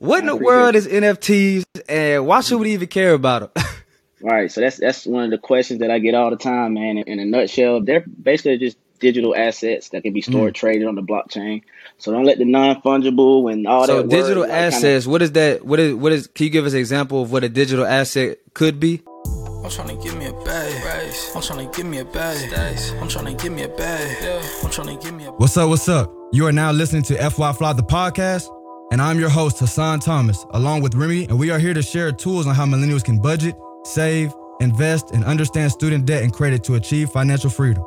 What in the world is NFTs, and why should we even care about them? right. So that's that's one of the questions that I get all the time, man. In, in a nutshell, they're basically just digital assets that can be stored, mm. traded on the blockchain. So don't let the non fungible and all so that. So digital word, assets. Kinda... what is that? What is what is? Can you give us an example of what a digital asset could be? I'm trying to give me a bag. I'm trying to give me a bag. I'm trying to give me a bag. I'm trying to give me a. What's up? What's up? You are now listening to FY Fly the podcast and I'm your host, Hassan Thomas, along with Remy, and we are here to share tools on how millennials can budget, save, invest, and understand student debt and credit to achieve financial freedom.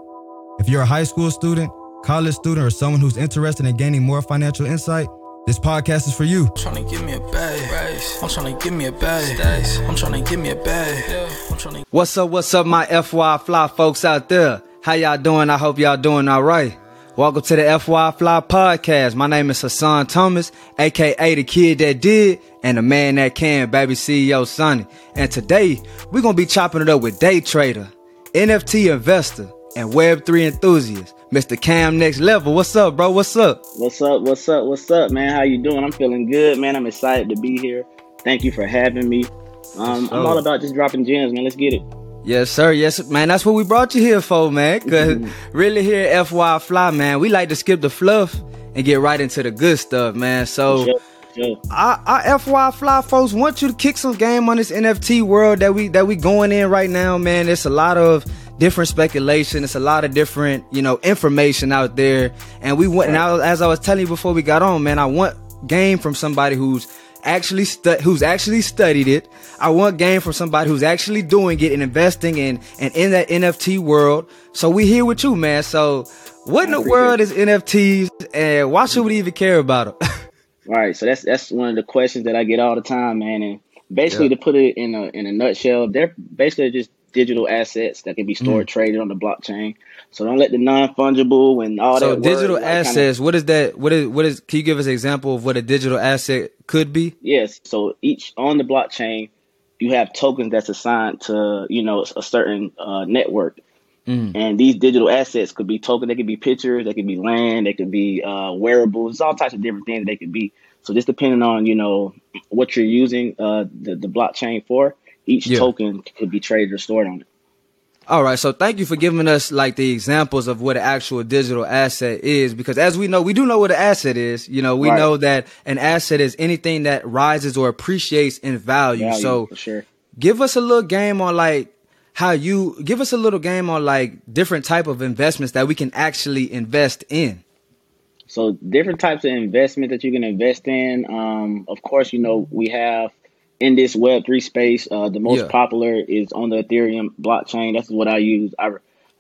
If you're a high school student, college student, or someone who's interested in gaining more financial insight, this podcast is for you. I'm trying to give me a bag. I'm trying to give me a bag. I'm trying to give me a bag. What's up, what's up, my FY Fly folks out there? How y'all doing? I hope y'all doing all right. Welcome to the FY Fly Podcast. My name is Hassan Thomas, aka the kid that did and the man that can, baby CEO Sonny. And today we're gonna be chopping it up with day trader, NFT investor, and Web3 enthusiast, Mr. Cam Next Level. What's up, bro? What's up? What's up? What's up? What's up, man? How you doing? I'm feeling good, man. I'm excited to be here. Thank you for having me. Um, I'm all about just dropping gems, man. Let's get it. Yes, sir. Yes, man. That's what we brought you here for, man. Cause mm-hmm. really here at FY Fly, man, we like to skip the fluff and get right into the good stuff, man. So sure, sure. Our, our FY Fly folks want you to kick some game on this NFT world that we that we going in right now, man. It's a lot of different speculation. It's a lot of different, you know, information out there. And we want, now as I was telling you before we got on, man, I want game from somebody who's actually stu- who's actually studied it. I want game from somebody who's actually doing it and investing in and in that NFT world. So we here with you, man. So what in the world is NFTs and why should we even care about them? right. So that's that's one of the questions that I get all the time, man. And basically, to put it in a in a nutshell, they're basically just digital assets that can be stored, mm. traded on the blockchain. So don't let the non fungible and all so that. So digital word, assets. Kind of, what is that? What is what is? Can you give us an example of what a digital asset could be? Yes. So each on the blockchain, you have tokens that's assigned to you know a certain uh, network. Mm. And these digital assets could be tokens. They could be pictures. They could be land. They could be uh, wearables. all types of different things they could be. So just depending on you know what you're using uh, the the blockchain for, each yeah. token could be traded or stored on it. All right, so thank you for giving us like the examples of what an actual digital asset is, because as we know, we do know what an asset is. You know, we right. know that an asset is anything that rises or appreciates in value. value so, sure. give us a little game on like how you give us a little game on like different type of investments that we can actually invest in. So, different types of investment that you can invest in. Um, of course, you know we have in this Web three space, uh, the most yeah. popular is on the Ethereum blockchain. That's what I use. I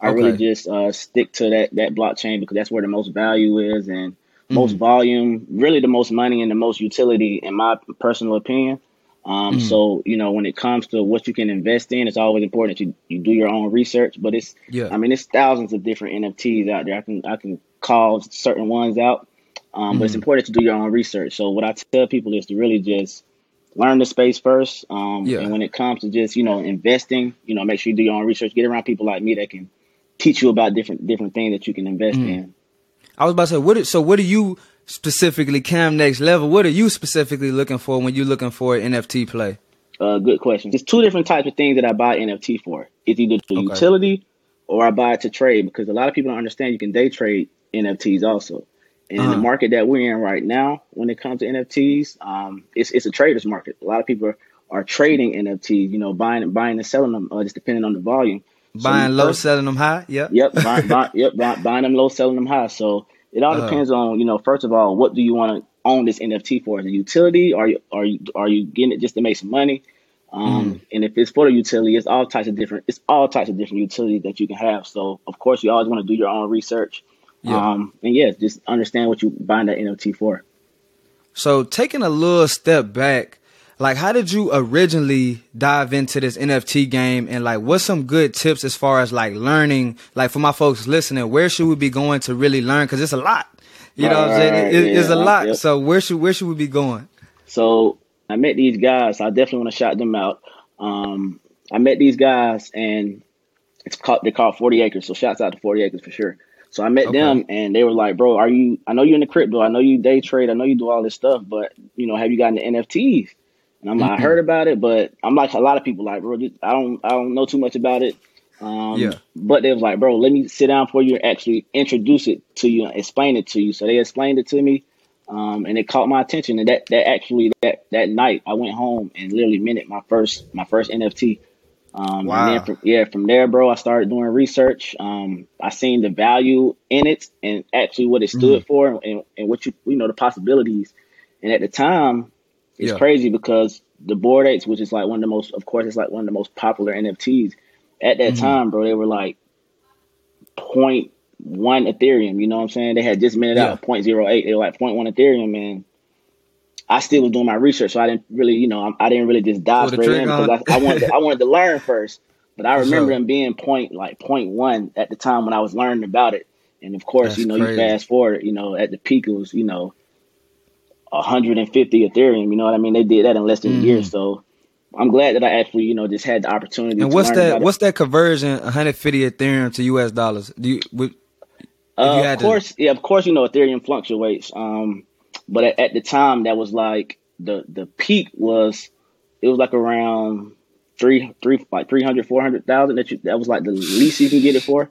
I okay. really just uh, stick to that that blockchain because that's where the most value is and mm-hmm. most volume, really the most money and the most utility, in my personal opinion. Um, mm-hmm. So you know, when it comes to what you can invest in, it's always important that you, you do your own research. But it's, yeah. I mean, it's thousands of different NFTs out there. I can I can call certain ones out, um, mm-hmm. but it's mm-hmm. important to do your own research. So what I tell people is to really just learn the space first. Um, yeah. And when it comes to just you know investing, you know, make sure you do your own research. Get around people like me that can teach you about different different things that you can invest mm. in. I was about to say, what? Is, so, what are you specifically, Cam Next Level? What are you specifically looking for when you're looking for an NFT play? Uh, good question. There's two different types of things that I buy NFT for. It's either the okay. utility or I buy it to trade because a lot of people don't understand you can day trade NFTs also. And uh-huh. in the uh-huh. market that we're in right now, when it comes to NFTs, um, it's it's a trader's market. A lot of people are, are trading NFTs, you know, buying and buying and selling them, uh, just depending on the volume. Buying so low, first, selling them high. Yep. Yep. Buy, buy, yep. Buy, buying them low, selling them high. So it all uh-huh. depends on, you know, first of all, what do you want to own this NFT for? Is it utility? Are you are you are you getting it just to make some money? Um, mm. And if it's for the utility, it's all types of different. It's all types of different utilities that you can have. So of course, you always want to do your own research. Yeah. Um, and yeah, just understand what you buying that NFT for. So taking a little step back, like how did you originally dive into this NFT game and like what's some good tips as far as like learning, like for my folks listening, where should we be going to really learn? Cause it's a lot. You know what I'm saying? It, yeah, it's a lot. Yep. So where should where should we be going? So I met these guys. I definitely want to shout them out. Um, I met these guys and it's called they call 40 acres. So shouts out to 40 acres for sure. So I met okay. them and they were like, bro, are you, I know you're in the crypto. I know you day trade. I know you do all this stuff, but you know, have you gotten the NFTs? And I'm mm-hmm. like, I heard about it, but I'm like a lot of people like, bro, I don't, I don't know too much about it. Um, yeah. But they was like, bro, let me sit down for you and actually introduce it to you and explain it to you. So they explained it to me. Um, and it caught my attention. And that, that actually, that, that night I went home and literally minted my first, my first NFT. Um, wow. And then from, yeah, from there, bro, I started doing research. Um, I seen the value in it and actually what it stood mm. for and, and what you, you know, the possibilities. And at the time, it's yeah. crazy because the Bored Apes, which is like one of the most, of course, it's like one of the most popular NFTs. At that mm-hmm. time, bro, they were like 0.1 Ethereum. You know what I'm saying? They had just minted yeah. out 0.08. They were like 0.1 Ethereum, and I still was doing my research, so I didn't really, you know, I, didn't really just dive straight in because I, I, wanted, to, I wanted to learn first. But I remember them being point like point one at the time when I was learning about it. And of course, you know, crazy. you fast forward, you know, at the peak it was, you know, 150 Ethereum. You know what I mean? They did that in less than mm. a year. Mm-hmm. So I'm glad that I actually, you know, just had the opportunity. And what's that? What's that conversion? 150 Ethereum to US dollars? Do you? Would, uh, of course, to... yeah, of course, you know, Ethereum fluctuates. Um, but at, at, the time, that was like the the peak was it was like around three three like 300 400,000 that you that was like the least you can get it for.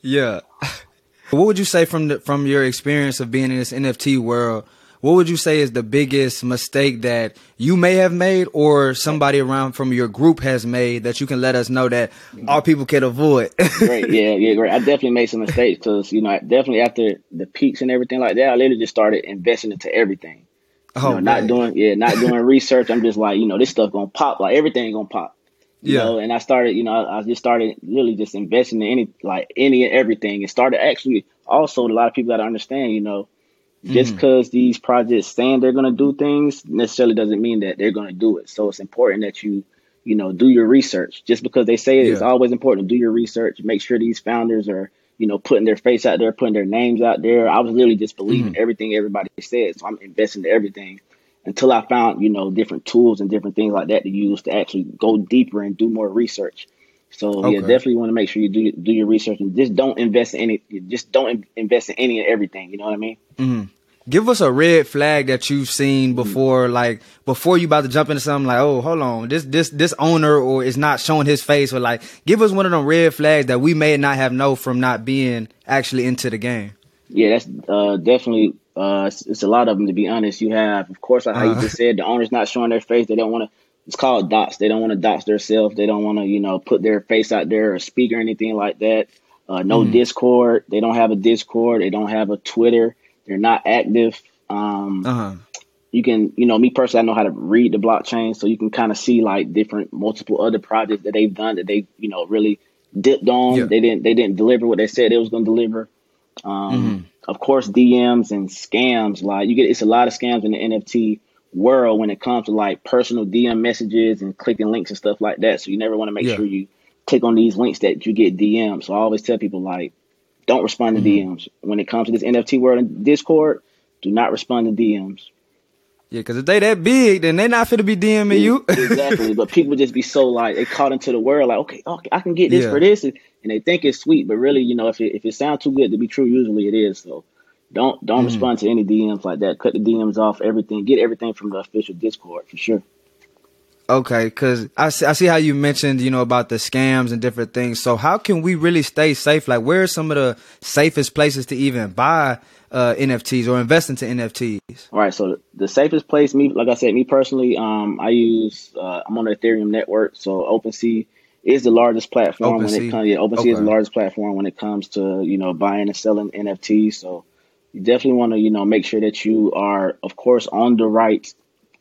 Yeah. What would you say from the from your experience of being in this NFT world? What would you say is the biggest mistake that you may have made or somebody around from your group has made that you can let us know that our people can avoid? great. Yeah, yeah, great. I definitely made some mistakes because, you know, definitely after the peaks and everything like that, I literally just started investing into everything. You oh, know, not doing, yeah, not doing research. I'm just like, you know, this stuff gonna pop, like everything gonna pop. You yeah. know, and I started, you know, I, I just started really just investing in any, like any and everything. and started actually also a lot of people got to understand, you know, just because mm. these projects saying they're going to do things necessarily doesn't mean that they're going to do it. So it's important that you, you know, do your research. Just because they say it, yeah. it's always important to do your research. Make sure these founders are, you know, putting their face out there, putting their names out there. I was literally just believing mm. everything everybody said, so I'm investing in everything until I found, you know, different tools and different things like that to use to actually go deeper and do more research. So okay. yeah, definitely want to make sure you do do your research and just don't invest in any, just don't invest in any and everything. You know what I mean? Mm-hmm give us a red flag that you've seen before, like before you about to jump into something like, oh, hold on, this this this owner or is not showing his face, or like give us one of them red flags that we may not have know from not being actually into the game. Yeah, that's uh, definitely uh, it's, it's, a lot of them to be honest. You have, of course, like how uh, you uh-huh. just said, the owner's not showing their face. They don't want to. It's called dox. They don't want to dox themselves. They don't want to, you know, put their face out there or speak or anything like that. Uh, no mm. Discord. They don't have a Discord. They don't have a Twitter. They're not active. Um, uh-huh. You can, you know, me personally, I know how to read the blockchain, so you can kind of see like different, multiple other projects that they've done that they, you know, really dipped on. Yeah. They didn't, they didn't deliver what they said they was going to deliver. Um, mm-hmm. Of course, DMs and scams. Like you get, it's a lot of scams in the NFT world when it comes to like personal DM messages and clicking links and stuff like that. So you never want to make yeah. sure you click on these links that you get DMs. So I always tell people like don't respond to mm-hmm. DMs. When it comes to this NFT world and Discord, do not respond to DMs. Yeah, because if they that big, then they not fit to be DMing you. exactly. But people just be so like they caught into the world, like, okay, okay, I can get this yeah. for this, and, they think it's sweet, but really, you know, if it if it sounds too good to be true, usually it is. So don't don't mm-hmm. respond to any DMs like that. Cut the DMs off. Everything. Get everything from the official Discord for sure. Okay, because I see, I see how you mentioned, you know, about the scams and different things. So how can we really stay safe? Like, where are some of the safest places to even buy uh, NFTs or invest into NFTs? All right, so the safest place, me, like I said, me personally, um, I use, uh, I'm on the Ethereum network, so OpenSea is the largest platform OpenSea. when it comes. Yeah, OpenSea okay. is the largest platform when it comes to you know buying and selling NFTs. So you definitely want to you know make sure that you are, of course, on the right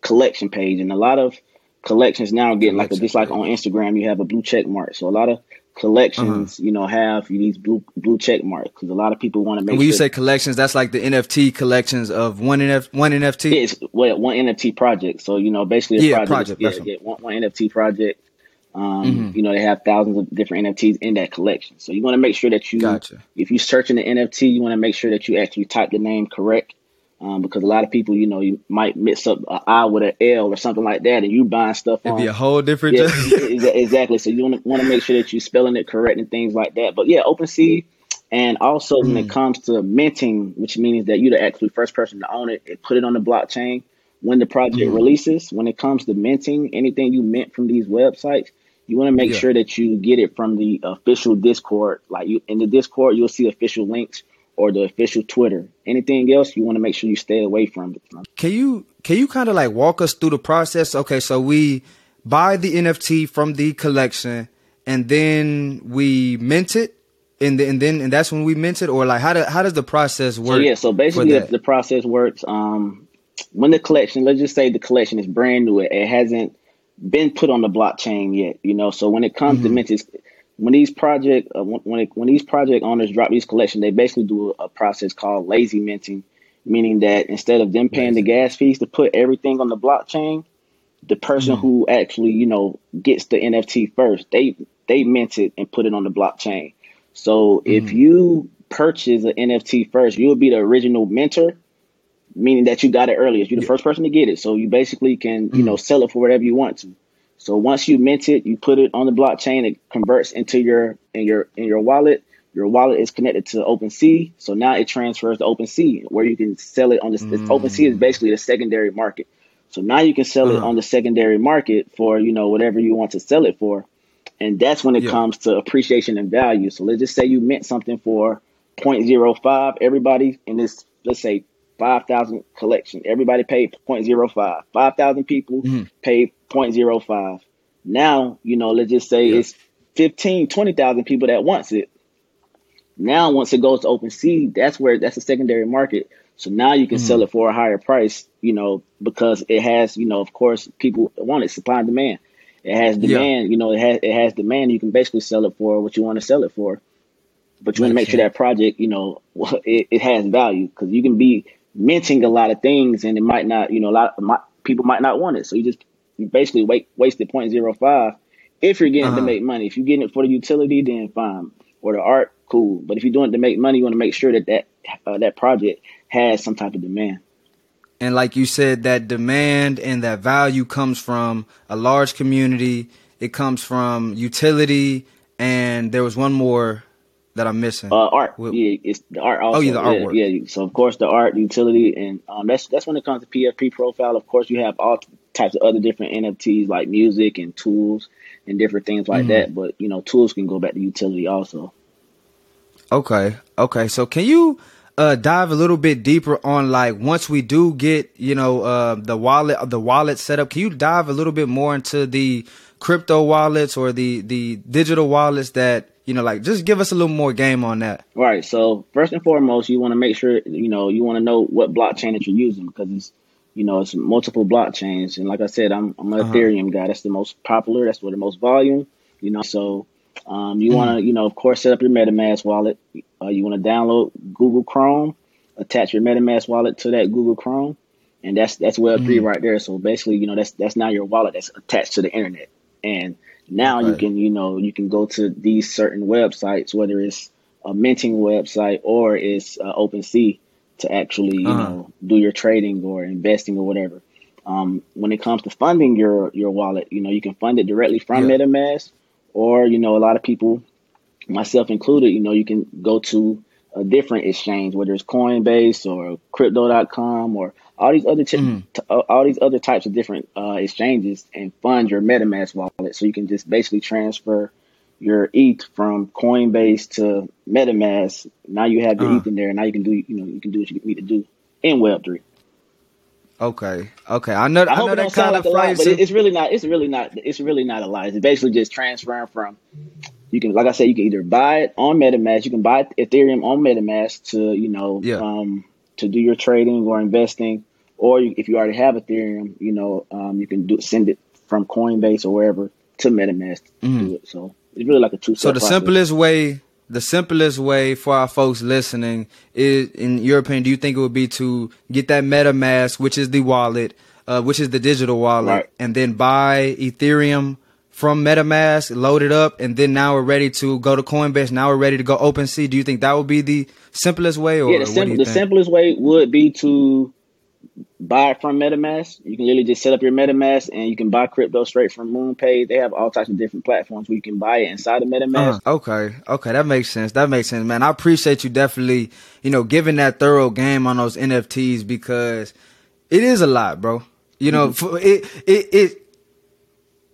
collection page, and a lot of collections now getting like a, just like on Instagram, you have a blue check mark. So a lot of collections, uh-huh. you know, have these blue blue check marks because a lot of people want to make. And when sure you say collections, that's like the NFT collections of one NF one NFT. It's well, one NFT project. So you know, basically, a yeah, project. project yeah, one, one NFT project. Um, mm-hmm. You know, they have thousands of different NFTs in that collection. So you want to make sure that you, gotcha. if you search in the NFT, you want to make sure that you actually type the name correct um, because a lot of people, you know, you might mix up an I with an L or something like that, and you buying stuff. It'd on, be a whole different. Yeah, exactly. So you want to want to make sure that you're spelling it correct and things like that. But yeah, OpenSea, And also, mm. when it mm. comes to minting, which means that you're the actually first person to own it and put it on the blockchain when the project mm. releases. When it comes to minting, anything you mint from these websites, you want to make yeah. sure that you get it from the official Discord. Like you in the Discord, you'll see official links or the official Twitter. Anything else, you want to make sure you stay away from it. Can you can you kind of like walk us through the process? Okay, so we buy the NFT from the collection, and then we mint it, and, and then and that's when we mint it, or like how do, how does the process work? So yeah, so basically the, the, process works. Um, when the collection, let's just say the collection is brand new, it hasn't been put on the blockchain yet. You know, so when it comes mm-hmm. to mint, when these project uh, when it, when these project owners drop these collections, they basically do a, a, process called lazy minting, meaning that instead of them paying the gas fees to put everything on the blockchain, the person mm. who actually you know gets the NFT first, they they mint it and put it on the blockchain. So mm. if you purchase an NFT first, you'll be the original minter, meaning that you got it earliest. You're the yeah. first person to get it, so you basically can you mm. know sell it for whatever you want to. So once you mint it, you put it on the blockchain, it converts into your in your in your wallet. Your wallet is connected to OpenSea, so now it transfers to OpenSea, where you can sell it on the mm. OpenSea is basically the secondary market. So now you can sell uh-huh. it on the secondary market for you know whatever you want to sell it for, and that's when it yeah. comes to appreciation and value. So let's just say you mint something for 0.05. Everybody in this, let's say 5,000 collection. Everybody paid 0.05. 5,000 people mm-hmm. paid 0.05. Now, you know, let's just say it's 15, 20,000 people that wants it. Now, once it goes to OpenSea, that's where that's a secondary market. So now you can mm-hmm. sell it for a higher price, you know, because it has, you know, of course, people want it, supply and demand. It has demand, yeah. you know, it has it has demand. You can basically sell it for what you want to sell it for, but you want to make sure that project, you know, it, it has value because you can be minting a lot of things, and it might not, you know, a lot of people might not want it. So you just you basically wait, wasted 0.05 if you're getting uh-huh. to make money. If you're getting it for the utility, then fine. Or the art, cool. But if you're doing it to make money, you want to make sure that that uh, that project has some type of demand. And like you said, that demand and that value comes from a large community. It comes from utility, and there was one more that I'm missing? Uh, art. yeah, it's the art. Also. Oh, yeah, the artwork. Yeah, yeah, so of course the art, utility, and um, that's that's when it comes to PFP profile. Of course, you have all types of other different NFTs like music and tools and different things like mm-hmm. that. But you know, tools can go back to utility also. Okay. Okay. So can you uh, dive a little bit deeper on like once we do get you know uh, the wallet the wallet set up? Can you dive a little bit more into the crypto wallets or the the digital wallets that you know, like just give us a little more game on that. Right. So first and foremost, you want to make sure you know you want to know what blockchain that you're using because it's you know it's multiple blockchains, and like I said, I'm I'm an uh-huh. Ethereum guy. That's the most popular. That's where the most volume. You know, so um, you mm-hmm. want to you know of course set up your MetaMask wallet. Uh, you want to download Google Chrome, attach your MetaMask wallet to that Google Chrome, and that's that's Web 3 mm-hmm. right there. So basically, you know that's that's now your wallet that's attached to the internet, and now you can, you know, you can go to these certain websites, whether it's a minting website or it's uh, OpenSea, to actually, you uh-huh. know, do your trading or investing or whatever. Um, when it comes to funding your your wallet, you know, you can fund it directly from yeah. MetaMask, or you know, a lot of people, myself included, you know, you can go to a different exchange, whether it's Coinbase or Crypto.com or all these other t- mm. t- uh, all these other types of different uh, exchanges and fund your MetaMask wallet. So you can just basically transfer your ETH from Coinbase to MetaMask. Now you have your uh. ETH in there. Now you can do you know you can do what you need to do in Web three. Okay, okay. I know. I, I know that kind like of lie, but it's really not. It's really not. It's really not a lie. It's basically just transferring from. You can, like I said, you can either buy it on MetaMask. You can buy Ethereum on MetaMask to you know yeah. um, to do your trading or investing, or you, if you already have Ethereum, you know, um, you can do send it from Coinbase or wherever to MetaMask to mm. do it. So it's really like a two. So the process. simplest way, the simplest way for our folks listening is, in your opinion, do you think it would be to get that MetaMask, which is the wallet, uh, which is the digital wallet, right. and then buy Ethereum from MetaMask, load it up, and then now we're ready to go to Coinbase. Now we're ready to go OpenSea. Do you think that would be the simplest way? Or yeah, the, sim- the simplest way would be to buy it from MetaMask. You can literally just set up your MetaMask and you can buy crypto straight from MoonPay. They have all types of different platforms where you can buy it inside of MetaMask. Uh, okay, okay, that makes sense. That makes sense, man. I appreciate you definitely, you know, giving that thorough game on those NFTs because it is a lot, bro. You know, mm-hmm. it it it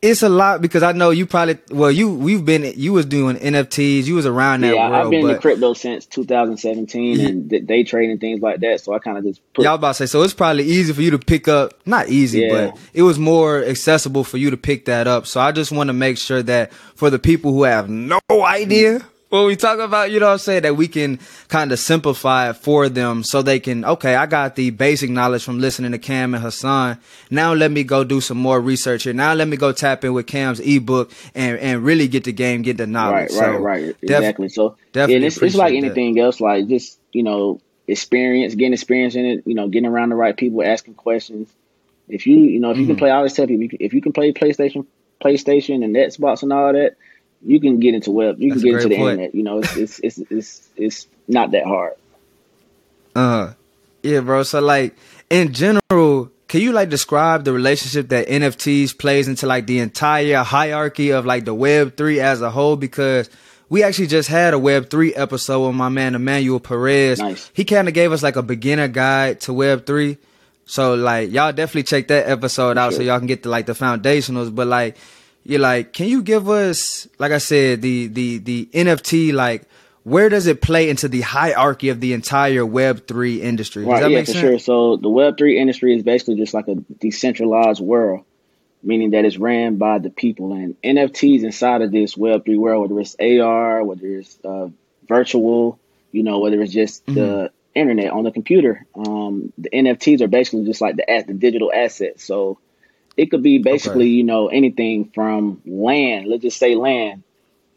it's a lot because I know you probably well you we've been you was doing NFTs you was around that yeah world, I've been in crypto since 2017 yeah. and day trading things like that so I kind of just put, y'all about to say so it's probably easy for you to pick up not easy yeah. but it was more accessible for you to pick that up so I just want to make sure that for the people who have no idea when we talk about, you know what I'm saying, that we can kind of simplify it for them so they can, okay, I got the basic knowledge from listening to Cam and Hassan. Now let me go do some more research here. Now let me go tap in with Cam's ebook and, and really get the game, get the knowledge. Right, so right, right. Exactly. So definitely it's, it's like anything that. else, like just, you know, experience, getting experience in it, you know, getting around the right people, asking questions. If you, you know, if you mm-hmm. can play, I always tell people, if you can play PlayStation, PlayStation and Xbox and all that, you can get into web. You That's can get into the point. internet. You know, it's, it's it's it's it's not that hard. Uh, yeah, bro. So like in general, can you like describe the relationship that NFTs plays into like the entire hierarchy of like the Web three as a whole? Because we actually just had a Web three episode with my man Emmanuel Perez. Nice. He kind of gave us like a beginner guide to Web three. So like y'all definitely check that episode out sure. so y'all can get to like the foundationals. But like you're like, can you give us, like I said, the the the NFT like where does it play into the hierarchy of the entire Web three industry? Does right, yeah, for sense? sure. So the Web three industry is basically just like a decentralized world, meaning that it's ran by the people. And NFTs inside of this Web three world, whether it's AR, whether it's uh, virtual, you know, whether it's just mm-hmm. the internet on the computer, um, the NFTs are basically just like the the digital assets. So it could be basically, okay. you know, anything from land. Let's just say land.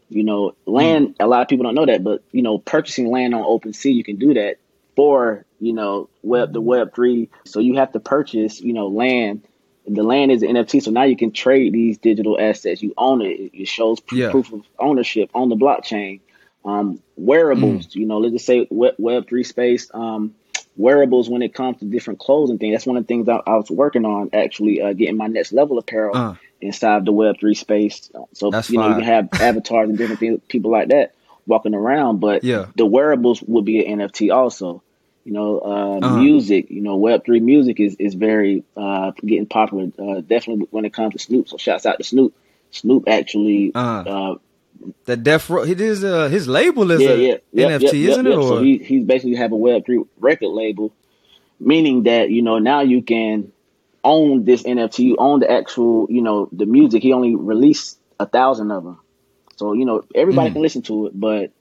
You know, land. Mm. A lot of people don't know that, but you know, purchasing land on OpenSea, you can do that for you know web the Web three. So you have to purchase, you know, land. The land is an NFT, so now you can trade these digital assets. You own it. It shows proof, yeah. proof of ownership on the blockchain. Um, wearables, mm. you know, let's just say Web three space. Um, wearables when it comes to different clothes and things. That's one of the things I, I was working on actually uh, getting my next level apparel uh, inside the Web three space. So you know you can have avatars and different things, people like that walking around. But yeah. the wearables would be an NFT also. You know, uh, uh-huh. music. You know, Web three music is is very uh, getting popular. Uh, definitely when it comes to Snoop. So shouts out to Snoop. Snoop actually uh-huh. The Death Row, his uh, his label is yeah, a yeah, yep, NFT, yep, isn't yep, it? So he, he's basically have a Web three record label, meaning that you know now you can own this NFT, you own the actual, you know, the music. He only released a thousand of them, so you know everybody mm. can listen to it, but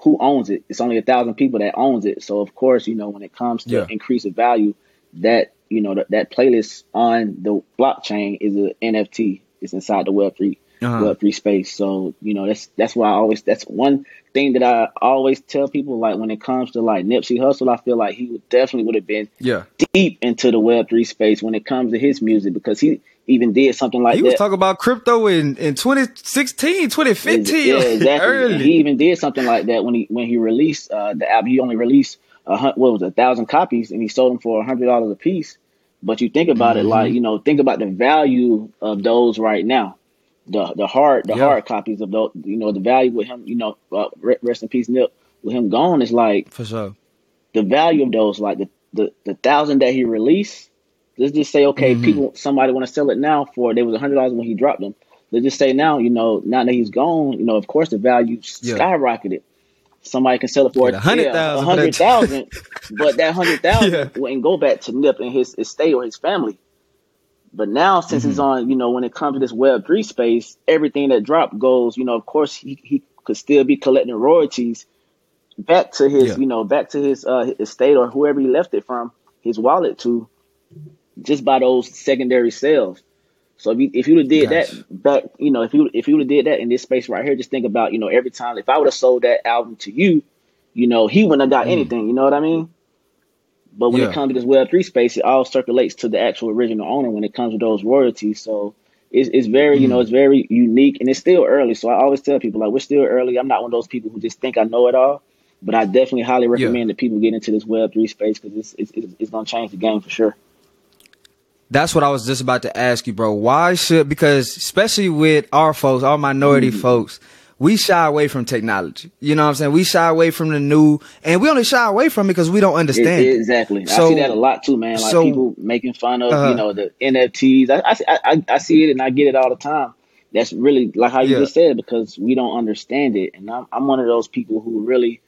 who owns it? It's only a thousand people that owns it. So of course, you know when it comes to yeah. increase of value, that you know that, that playlist on the blockchain is an NFT. It's inside the Web three uh-huh. Web three space. So you know that's that's why I always that's one thing that I always tell people. Like when it comes to like Nipsey Hussle, I feel like he would definitely would have been yeah deep into the Web three space when it comes to his music because he even did something like he that. was talking about crypto in, in 2016, 2015. Yeah, exactly. Early. He even did something like that when he when he released uh, the album. He only released a what was it, a thousand copies and he sold them for a hundred dollars a piece. But you think about mm-hmm. it like you know, think about the value of those right now the the hard the yeah. hard copies of the you know the value with him you know uh, rest in peace Nip with him gone is like for sure the value of those like the the, the thousand that he released let's just say okay mm-hmm. people somebody want to sell it now for there was a hundred dollars when he dropped them let's just say now you know now that he's gone you know of course the value yeah. skyrocketed somebody can sell it for a hundred thousand, yeah, hundred thousand, but that hundred thousand yeah. wouldn't go back to Nip and his estate or his family. But now, since mm-hmm. it's on, you know, when it comes to this Web three space, everything that dropped goes. You know, of course, he, he could still be collecting royalties back to his, yeah. you know, back to his uh, estate or whoever he left it from, his wallet to, just by those secondary sales. So if you if you would have did that back, you know, if you if you would have did that in this space right here, just think about, you know, every time if I would have sold that album to you, you know, he wouldn't have got mm. anything. You know what I mean? But when yeah. it comes to this Web three space, it all circulates to the actual original owner when it comes to those royalties. So it's, it's very, mm. you know, it's very unique and it's still early. So I always tell people like we're still early. I'm not one of those people who just think I know it all, but I definitely highly recommend yeah. that people get into this Web three space because it's, it's, it's, it's going to change the game for sure. That's what I was just about to ask you, bro. Why should because especially with our folks, our minority mm-hmm. folks, we shy away from technology. You know what I'm saying? We shy away from the new, and we only shy away from it because we don't understand. It, exactly. So, I see that a lot too, man. Like so, people making fun of, uh, you know, the NFTs. I, I, I, I, see it and I get it all the time. That's really like how you yeah. just said because we don't understand it, and I'm, I'm one of those people who really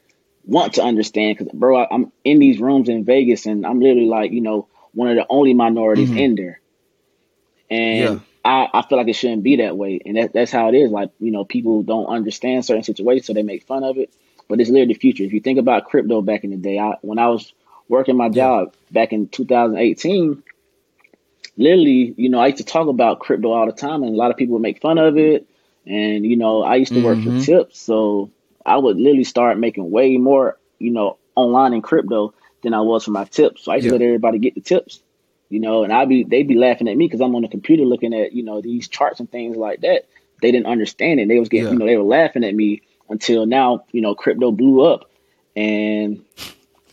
want to understand because, bro, I, am in these rooms in Vegas and I'm literally like, you know, one of the only minorities mm-hmm. in there, and. Yeah I, I feel like it shouldn't be that way. And that, that's how it is. Like, you know, people don't understand certain situations, so they make fun of it. But it's literally the future. If you think about crypto back in the day, I, when I was working my job back in 2018, literally, you know, I used to talk about crypto all the time, and a lot of people would make fun of it. And, you know, I used to work mm-hmm. for tips. So I would literally start making way more, you know, online in crypto than I was for my tips. So I used yeah. to let everybody get the tips you know, and I'd be they'd be laughing at me because I'm on the computer looking at you know these charts and things like that. They didn't understand it. They was getting yeah. you know they were laughing at me until now. You know, crypto blew up, and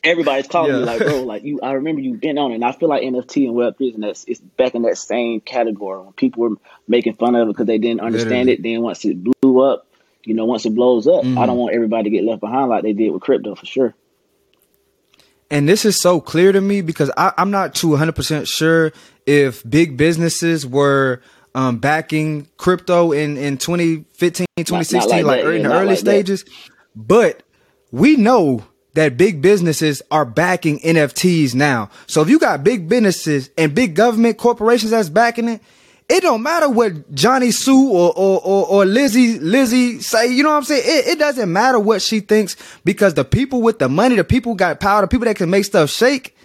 everybody's calling yeah. me like, bro, like you. I remember you been on it. And I feel like NFT and Web three and that's it's back in that same category when people were making fun of it because they didn't understand Literally. it. Then once it blew up, you know, once it blows up, mm-hmm. I don't want everybody to get left behind like they did with crypto for sure and this is so clear to me because I, am not too 100% sure if big businesses were um, backing crypto in, in 2015, 2016, not, not like, like in the early like stages. That. But we know that big businesses are backing NFTs now. So if you got big businesses and big government corporations that's backing it, it don't matter what Johnny Sue or, or, or, or, Lizzie, Lizzie say, you know what I'm saying? It, it doesn't matter what she thinks because the people with the money, the people got power, the people that can make stuff shake,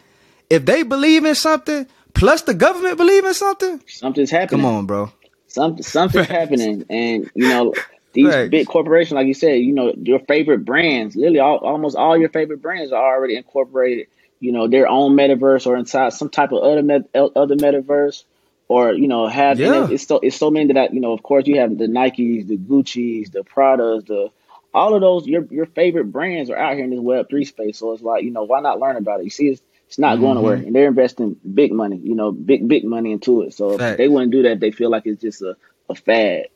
if they believe in something, plus the government believe in something, something's happening. Come on, bro. Something, something's happening. And, you know, these right. big corporations, like you said, you know, your favorite brands, literally all, almost all your favorite brands are already incorporated, you know, their own metaverse or inside some type of other, met, other metaverse or you know have yeah. it's so it's so many that you know of course you have the Nikes, the Gucci's, the Pradas, the all of those your your favorite brands are out here in this Web three space. So it's like you know why not learn about it? You see, it's it's not mm-hmm. going nowhere, and they're investing big money, you know, big big money into it. So Fact. if they wouldn't do that, they feel like it's just a, a fad.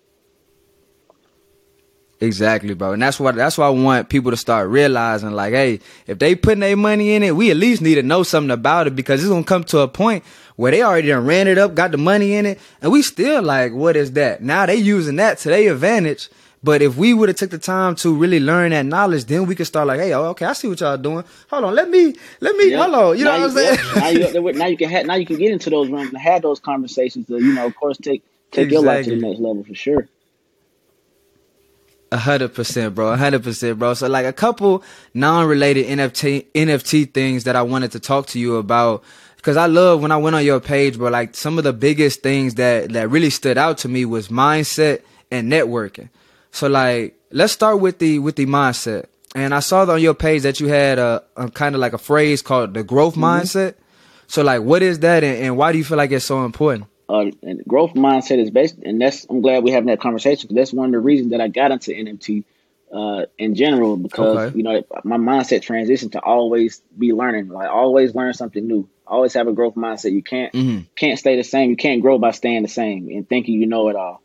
Exactly, bro. And that's why that's why I want people to start realizing like, hey, if they putting their money in it, we at least need to know something about it because it's gonna come to a point where they already done ran it up, got the money in it, and we still like, what is that? Now they using that to their advantage. But if we would have took the time to really learn that knowledge, then we could start like, hey, oh, okay, I see what y'all doing. Hold on, let me, let me, yep. hold on. You now know what I'm saying? now, you, now you can have, now you can get into those rooms and have those conversations to, you know, of course, take take exactly. your life to the next level for sure. A hundred percent, bro. A hundred percent, bro. So like a couple non-related NFT NFT things that I wanted to talk to you about because I love when I went on your page, bro. Like some of the biggest things that that really stood out to me was mindset and networking. So like let's start with the with the mindset. And I saw on your page that you had a, a kind of like a phrase called the growth mm-hmm. mindset. So like what is that and, and why do you feel like it's so important? Uh, and growth mindset is based, and that's I'm glad we're having that conversation because that's one of the reasons that I got into NFT uh, in general because okay. you know my mindset transition to always be learning, like always learn something new, always have a growth mindset. You can't mm-hmm. can't stay the same. You can't grow by staying the same and thinking you know it all.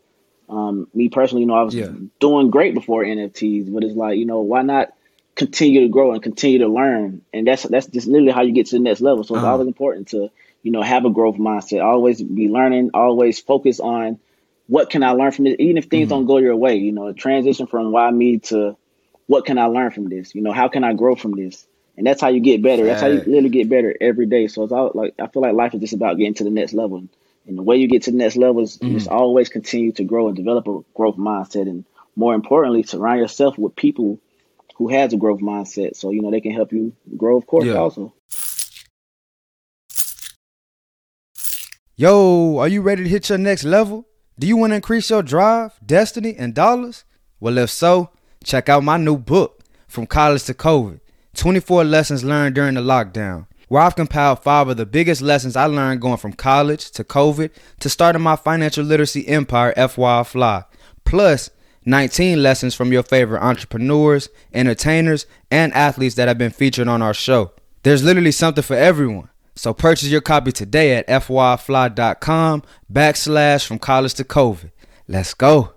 Um, me personally, you know, I was yeah. doing great before NFTs, but it's like you know why not continue to grow and continue to learn, and that's that's just literally how you get to the next level. So it's uh-huh. always important to you know, have a growth mindset. Always be learning. Always focus on what can I learn from this, even if things mm-hmm. don't go your way. You know, transition from why me to what can I learn from this. You know, how can I grow from this? And that's how you get better. That's how you literally get better every day. So it's all like I feel like life is just about getting to the next level. And the way you get to the next level is mm-hmm. just always continue to grow and develop a growth mindset. And more importantly, surround yourself with people who has a growth mindset. So, you know, they can help you grow, of course, yeah. also. Yo, are you ready to hit your next level? Do you want to increase your drive, destiny, and dollars? Well, if so, check out my new book, From College to COVID 24 Lessons Learned During the Lockdown, where I've compiled five of the biggest lessons I learned going from college to COVID to starting my financial literacy empire, FY Fly, plus 19 lessons from your favorite entrepreneurs, entertainers, and athletes that have been featured on our show. There's literally something for everyone. So purchase your copy today at fyfly.com backslash from college to COVID. Let's go.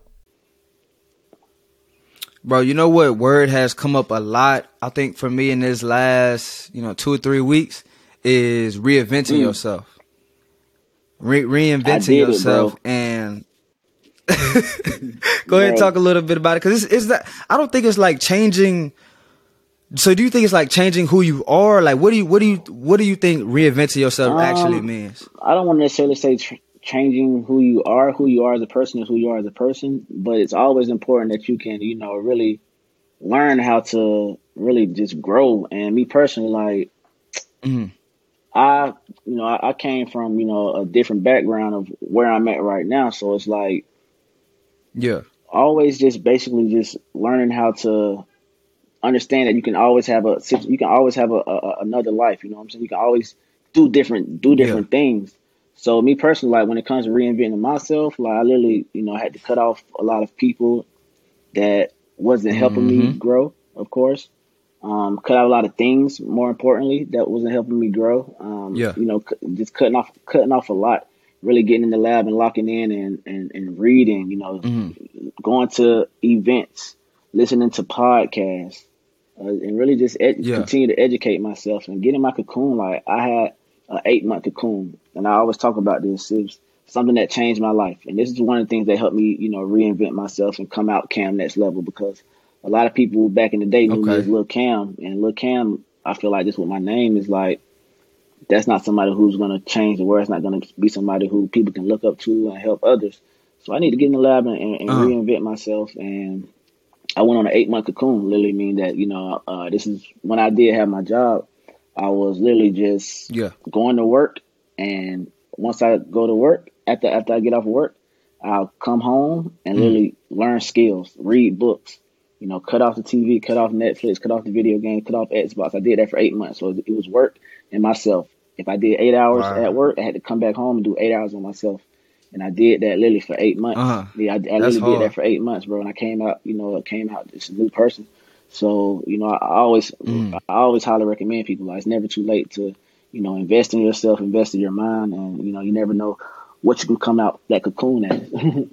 Bro, you know what word has come up a lot, I think, for me in this last, you know, two or three weeks is reinventing mm. yourself. Re- reinventing yourself it, and go ahead and talk a little bit about it because it's, it's that I don't think it's like changing. So do you think it's like changing who you are? Like what do you what do you what do you think reinventing yourself um, actually means? I don't want to necessarily say tr- changing who you are. Who you are as a person is who you are as a person. But it's always important that you can you know really learn how to really just grow. And me personally, like. Mm-hmm I, you know, I, I, came from, you know, a different background of where I'm at right now. So it's like, yeah, always just basically just learning how to understand that you can always have a, you can always have a, a another life. You know what I'm saying? You can always do different, do different yeah. things. So me personally, like when it comes to reinventing myself, like I literally, you know, I had to cut off a lot of people that wasn't helping mm-hmm. me grow, of course. Um, cut out a lot of things. More importantly, that wasn't helping me grow. Um, yeah. You know, just cutting off, cutting off a lot. Really getting in the lab and locking in and and, and reading. You know, mm-hmm. going to events, listening to podcasts, uh, and really just ed- yeah. continue to educate myself and get in my cocoon. Like I had an eight month cocoon, and I always talk about this. It's something that changed my life, and this is one of the things that helped me, you know, reinvent myself and come out Cam next level because a lot of people back in the day knew okay. me as Lil Cam, and Lil Cam, I feel like this what my name is like. That's not somebody who's gonna change the world. It's not gonna be somebody who people can look up to and help others. So I need to get in the lab and, and uh-huh. reinvent myself. And I went on an eight month cocoon. Literally mean that you know uh, this is when I did have my job. I was literally just yeah. going to work, and once I go to work, after after I get off of work, I'll come home and mm. literally learn skills, read books, you know, cut off the TV, cut off Netflix, cut off the video game, cut off Xbox. I did that for eight months. So it was work and myself. If I did eight hours wow. at work, I had to come back home and do eight hours on myself. And I did that literally for eight months. Uh-huh. Yeah, I, I literally hard. did that for eight months, bro. And I came out, you know, I came out just a new person. So, you know, I, I always, mm. I always highly recommend people. Like, it's never too late to, you know, invest in yourself, invest in your mind, and you know, you never know what you can come out that cocoon as.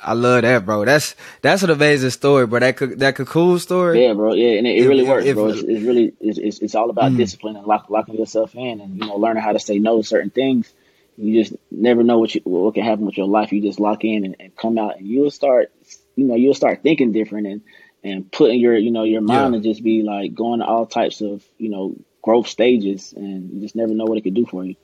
I love that, bro. That's that's an amazing story, bro. That that cocoon story. Yeah, bro. Yeah, and it, it really works, if, bro. It's, it's really it's, it's, it's all about mm. discipline and lock, locking yourself in, and you know, learning how to say no to certain things. You just never know what you what can happen with your life. You just lock in and, and come out, and you'll start, you know, you'll start thinking different and and putting your you know your mind yeah. to just be like going to all types of you know growth stages, and you just never know what it could do for you.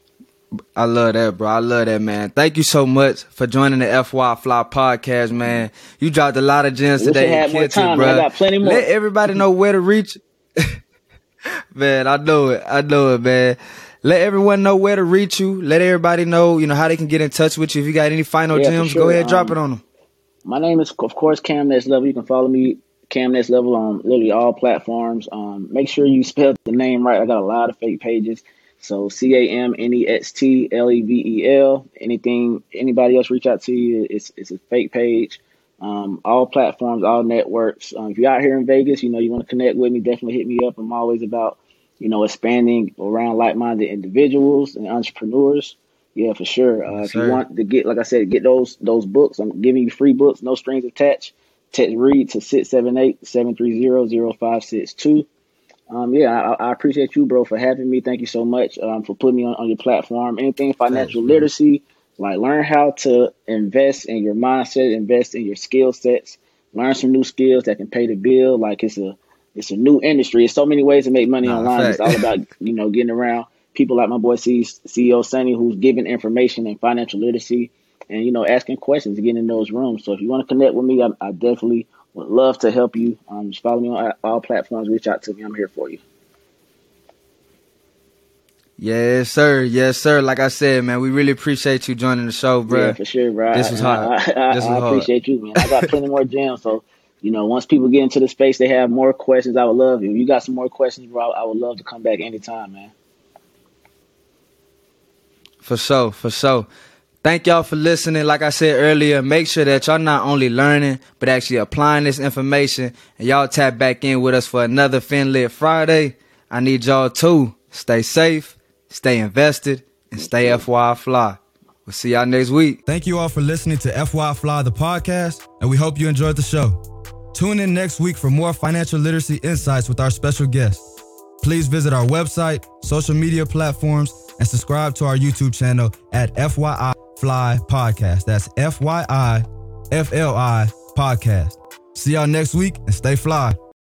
I love that, bro. I love that, man. Thank you so much for joining the FY Fly podcast, man. You dropped a lot of gems today. Have more time, bro. I got plenty more. Let everybody know where to reach. man, I know it. I know it, man. Let everyone know where to reach you. Let everybody know, you know, how they can get in touch with you. If you got any final yeah, gems, sure. go ahead, um, drop it on them. My name is, of course, Cam Next Level. You can follow me, Cam Next Level, on literally all platforms. Um, make sure you spell the name right. I got a lot of fake pages. So C A M N E X T L E V E L. Anything anybody else reach out to you, it's it's a fake page. Um, all platforms, all networks. Um, if you're out here in Vegas, you know you want to connect with me, definitely hit me up. I'm always about you know expanding around like-minded individuals and entrepreneurs. Yeah, for sure. Uh, if you want to get, like I said, get those those books, I'm giving you free books, no strings attached. Text read to 678-730-0562. Um, yeah, I, I, appreciate you, bro, for having me. Thank you so much um, for putting me on, on your platform. Anything financial Thanks, literacy, like learn how to invest in your mindset, invest in your skill sets, learn some new skills that can pay the bill. Like it's a it's a new industry. There's so many ways to make money online. It's all about you know getting around people like my boy C- CEO Sunny, who's giving information and financial literacy, and you know asking questions, getting in those rooms. So if you want to connect with me, I, I definitely would love to help you. Um, just follow me on all platforms. Reach out to me. I'm here for you. Yes, sir. Yes, sir. Like I said, man, we really appreciate you joining the show, bro. Yeah, for sure, bro. This was hard. I, I, this was I appreciate you, man. I got plenty more gems. So, you know, once people get into the space, they have more questions. I would love you. You got some more questions, bro. I would love to come back anytime, man. For sure, for sure. Thank y'all for listening. Like I said earlier, make sure that y'all not only learning, but actually applying this information. And y'all tap back in with us for another FinLit Friday. I need y'all to stay safe, stay invested, and stay FY fly. We'll see y'all next week. Thank you all for listening to FY Fly, the podcast, and we hope you enjoyed the show. Tune in next week for more financial literacy insights with our special guest. Please visit our website, social media platforms, and subscribe to our YouTube channel at FYI Fly Podcast. That's F Y I F L I Podcast. See y'all next week and stay fly.